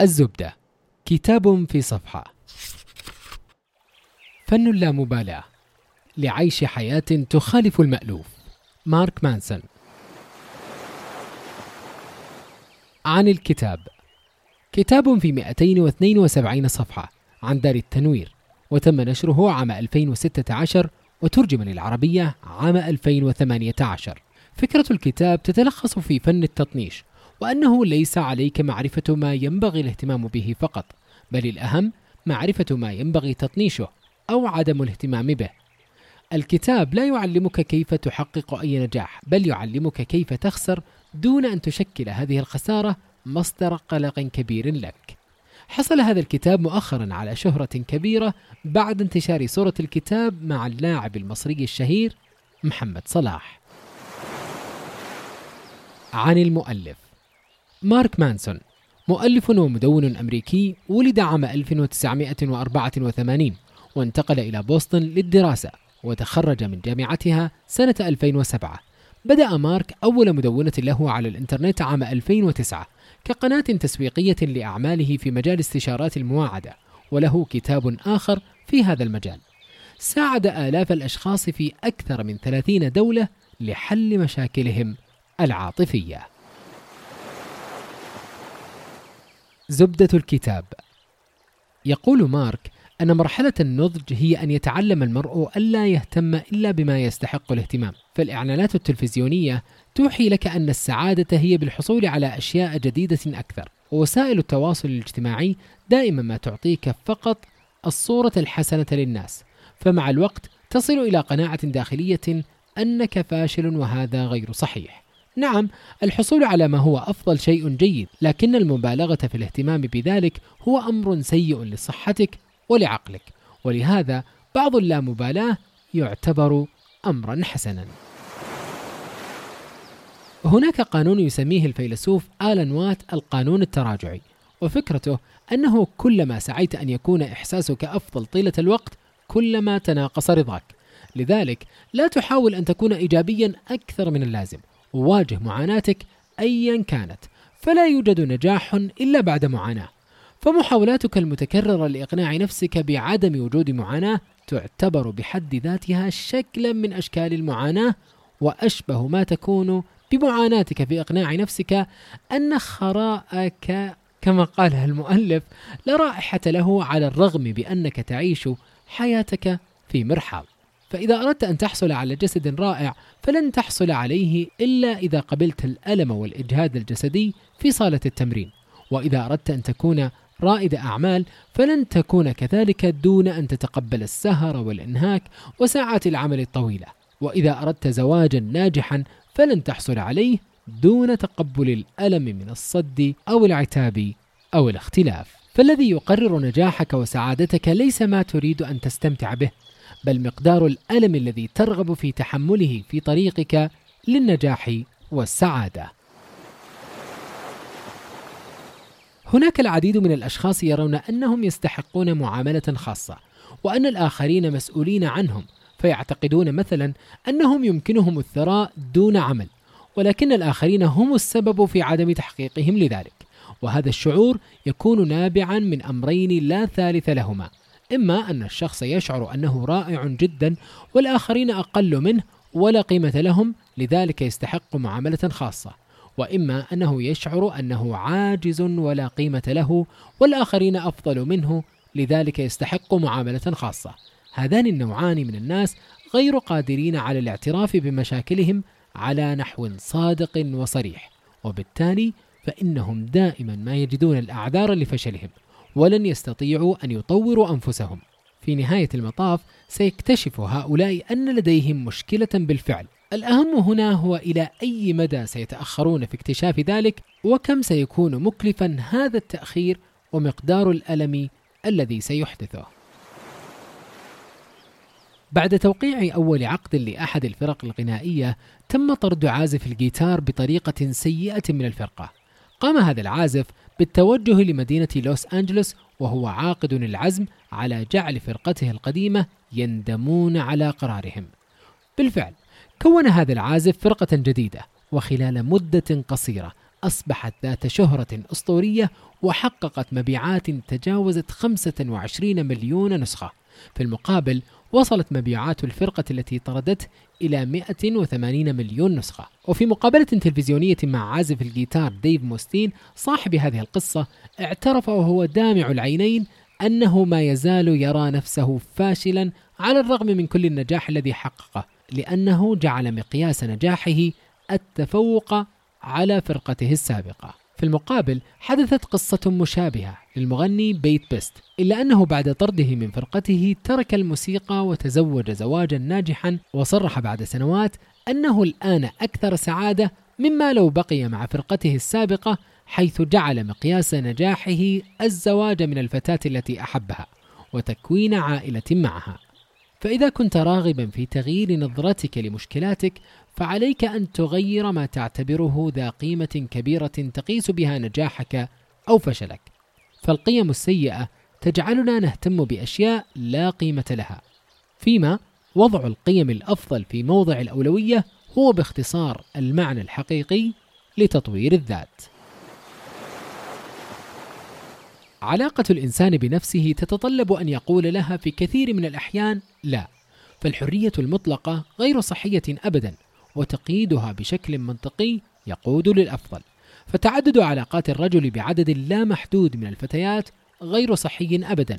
الزبدة. كتاب في صفحة. فن اللامبالاة لعيش حياة تخالف المألوف. مارك مانسون. عن الكتاب. كتاب في 272 صفحة عن دار التنوير وتم نشره عام 2016 وترجم للعربية عام 2018 فكرة الكتاب تتلخص في فن التطنيش وأنه ليس عليك معرفة ما ينبغي الاهتمام به فقط بل الأهم معرفة ما ينبغي تطنيشه أو عدم الاهتمام به. الكتاب لا يعلمك كيف تحقق أي نجاح بل يعلمك كيف تخسر دون أن تشكل هذه الخسارة مصدر قلق كبير لك. حصل هذا الكتاب مؤخرا على شهرة كبيرة بعد انتشار صورة الكتاب مع اللاعب المصري الشهير محمد صلاح. عن المؤلف. مارك مانسون مؤلف ومدون أمريكي ولد عام 1984 وانتقل إلى بوسطن للدراسة وتخرج من جامعتها سنة 2007 بدأ مارك أول مدونة له على الإنترنت عام 2009 كقناة تسويقية لأعماله في مجال استشارات المواعدة وله كتاب آخر في هذا المجال. ساعد آلاف الأشخاص في أكثر من 30 دولة لحل مشاكلهم العاطفية. زبدة الكتاب. يقول مارك أن مرحلة النضج هي أن يتعلم المرء ألا يهتم إلا بما يستحق الاهتمام، فالإعلانات التلفزيونية توحي لك أن السعادة هي بالحصول على أشياء جديدة أكثر، ووسائل التواصل الاجتماعي دائما ما تعطيك فقط الصورة الحسنة للناس، فمع الوقت تصل إلى قناعة داخلية أنك فاشل وهذا غير صحيح. نعم الحصول على ما هو أفضل شيء جيد لكن المبالغة في الاهتمام بذلك هو أمر سيء لصحتك ولعقلك. ولهذا بعض اللامبالاة يعتبر امرا حسنا. هناك قانون يسميه الفيلسوف آلان وات القانون التراجعي وفكرته أنه كلما سعيت أن يكون إحساسك أفضل طيلة الوقت كلما تناقص رضاك. لذلك لا تحاول أن تكون إيجابيا أكثر من اللازم. وواجه معاناتك ايا كانت فلا يوجد نجاح إلا بعد معاناة. فمحاولاتك المتكررة لإقناع نفسك بعدم وجود معاناة تعتبر بحد ذاتها شكلا من أشكال المعاناة وأشبه ما تكون بمعاناتك في إقناع نفسك أن خراءك كما قالها المؤلف لا رائحة له على الرغم بأنك تعيش حياتك في مرحاض. فإذا أردت أن تحصل على جسد رائع فلن تحصل عليه إلا إذا قبلت الألم والإجهاد الجسدي في صالة التمرين. وإذا أردت أن تكون رائد أعمال فلن تكون كذلك دون أن تتقبل السهر والإنهاك وساعات العمل الطويلة. وإذا أردت زواجا ناجحا فلن تحصل عليه دون تقبل الألم من الصد أو العتاب أو الاختلاف. فالذي يقرر نجاحك وسعادتك ليس ما تريد أن تستمتع به. بل مقدار الألم الذي ترغب في تحمله في طريقك للنجاح والسعادة. هناك العديد من الأشخاص يرون أنهم يستحقون معاملة خاصة وأن الآخرين مسؤولين عنهم فيعتقدون مثلا أنهم يمكنهم الثراء دون عمل ولكن الآخرين هم السبب في عدم تحقيقهم لذلك وهذا الشعور يكون نابعا من أمرين لا ثالث لهما. إما أن الشخص يشعر أنه رائع جدا والآخرين أقل منه ولا قيمة لهم لذلك يستحق معاملة خاصة. وإما أنه يشعر أنه عاجز ولا قيمة له والآخرين أفضل منه لذلك يستحق معاملة خاصة. هذان النوعان من الناس غير قادرين على الاعتراف بمشاكلهم على نحو صادق وصريح. وبالتالي فإنهم دائما ما يجدون الأعذار لفشلهم. ولن يستطيعوا أن يطوروا أنفسهم. في نهاية المطاف سيكتشف هؤلاء أن لديهم مشكلة بالفعل. الأهم هنا هو إلى أي مدى سيتأخرون في اكتشاف ذلك وكم سيكون مكلفا هذا التأخير ومقدار الألم الذي سيحدثه. بعد توقيع أول عقد لأحد الفرق الغنائية تم طرد عازف الجيتار بطريقة سيئة من الفرقة. قام هذا العازف بالتوجه لمدينة لوس أنجلوس وهو عاقد العزم على جعل فرقته القديمة يندمون على قرارهم. بالفعل كون هذا العازف فرقة جديدة وخلال مدة قصيرة أصبحت ذات شهرة أسطورية وحققت مبيعات تجاوزت 25 مليون نسخة في المقابل وصلت مبيعات الفرقة التي طردته إلى 180 مليون نسخة. وفي مقابلة تلفزيونية مع عازف الجيتار ديف موستين صاحب هذه القصة اعترف وهو دامع العينين أنه ما يزال يرى نفسه فاشلا على الرغم من كل النجاح الذي حققه لأنه جعل مقياس نجاحه التفوق على فرقته السابقة. في المقابل حدثت قصة مشابهة للمغني بيت بيست إلا أنه بعد طرده من فرقته ترك الموسيقى وتزوج زواجا ناجحا وصرح بعد سنوات أنه الآن أكثر سعادة مما لو بقي مع فرقته السابقة حيث جعل مقياس نجاحه الزواج من الفتاة التي أحبها وتكوين عائلة معها. فإذا كنت راغبا في تغيير نظرتك لمشكلاتك فعليك أن تغير ما تعتبره ذا قيمة كبيرة تقيس بها نجاحك أو فشلك. فالقيم السيئة تجعلنا نهتم بأشياء لا قيمة لها. فيما وضع القيم الأفضل في موضع الأولوية هو باختصار المعنى الحقيقي لتطوير الذات. علاقة الإنسان بنفسه تتطلب أن يقول لها في كثير من الأحيان لا فالحرية المطلقة غير صحية أبدا وتقييدها بشكل منطقي يقود للأفضل. فتعدد علاقات الرجل بعدد لا محدود من الفتيات غير صحي أبدا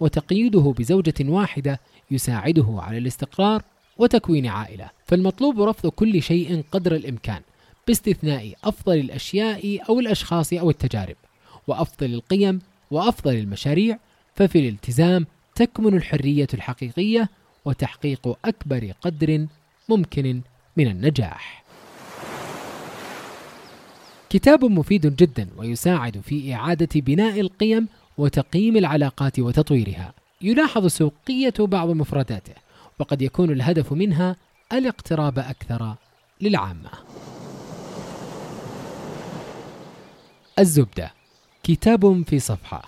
وتقييده بزوجة واحدة يساعده على الاستقرار وتكوين عائلة. فالمطلوب رفض كل شيء قدر الإمكان باستثناء أفضل الأشياء أو الأشخاص أو التجارب وأفضل القيم وأفضل المشاريع ففي الالتزام تكمن الحرية الحقيقية وتحقيق أكبر قدر ممكن من النجاح. كتاب مفيد جدا ويساعد في إعادة بناء القيم وتقييم العلاقات وتطويرها. يلاحظ سوقية بعض مفرداته، وقد يكون الهدف منها الاقتراب أكثر للعامة. الزبدة كتاب في صفحة.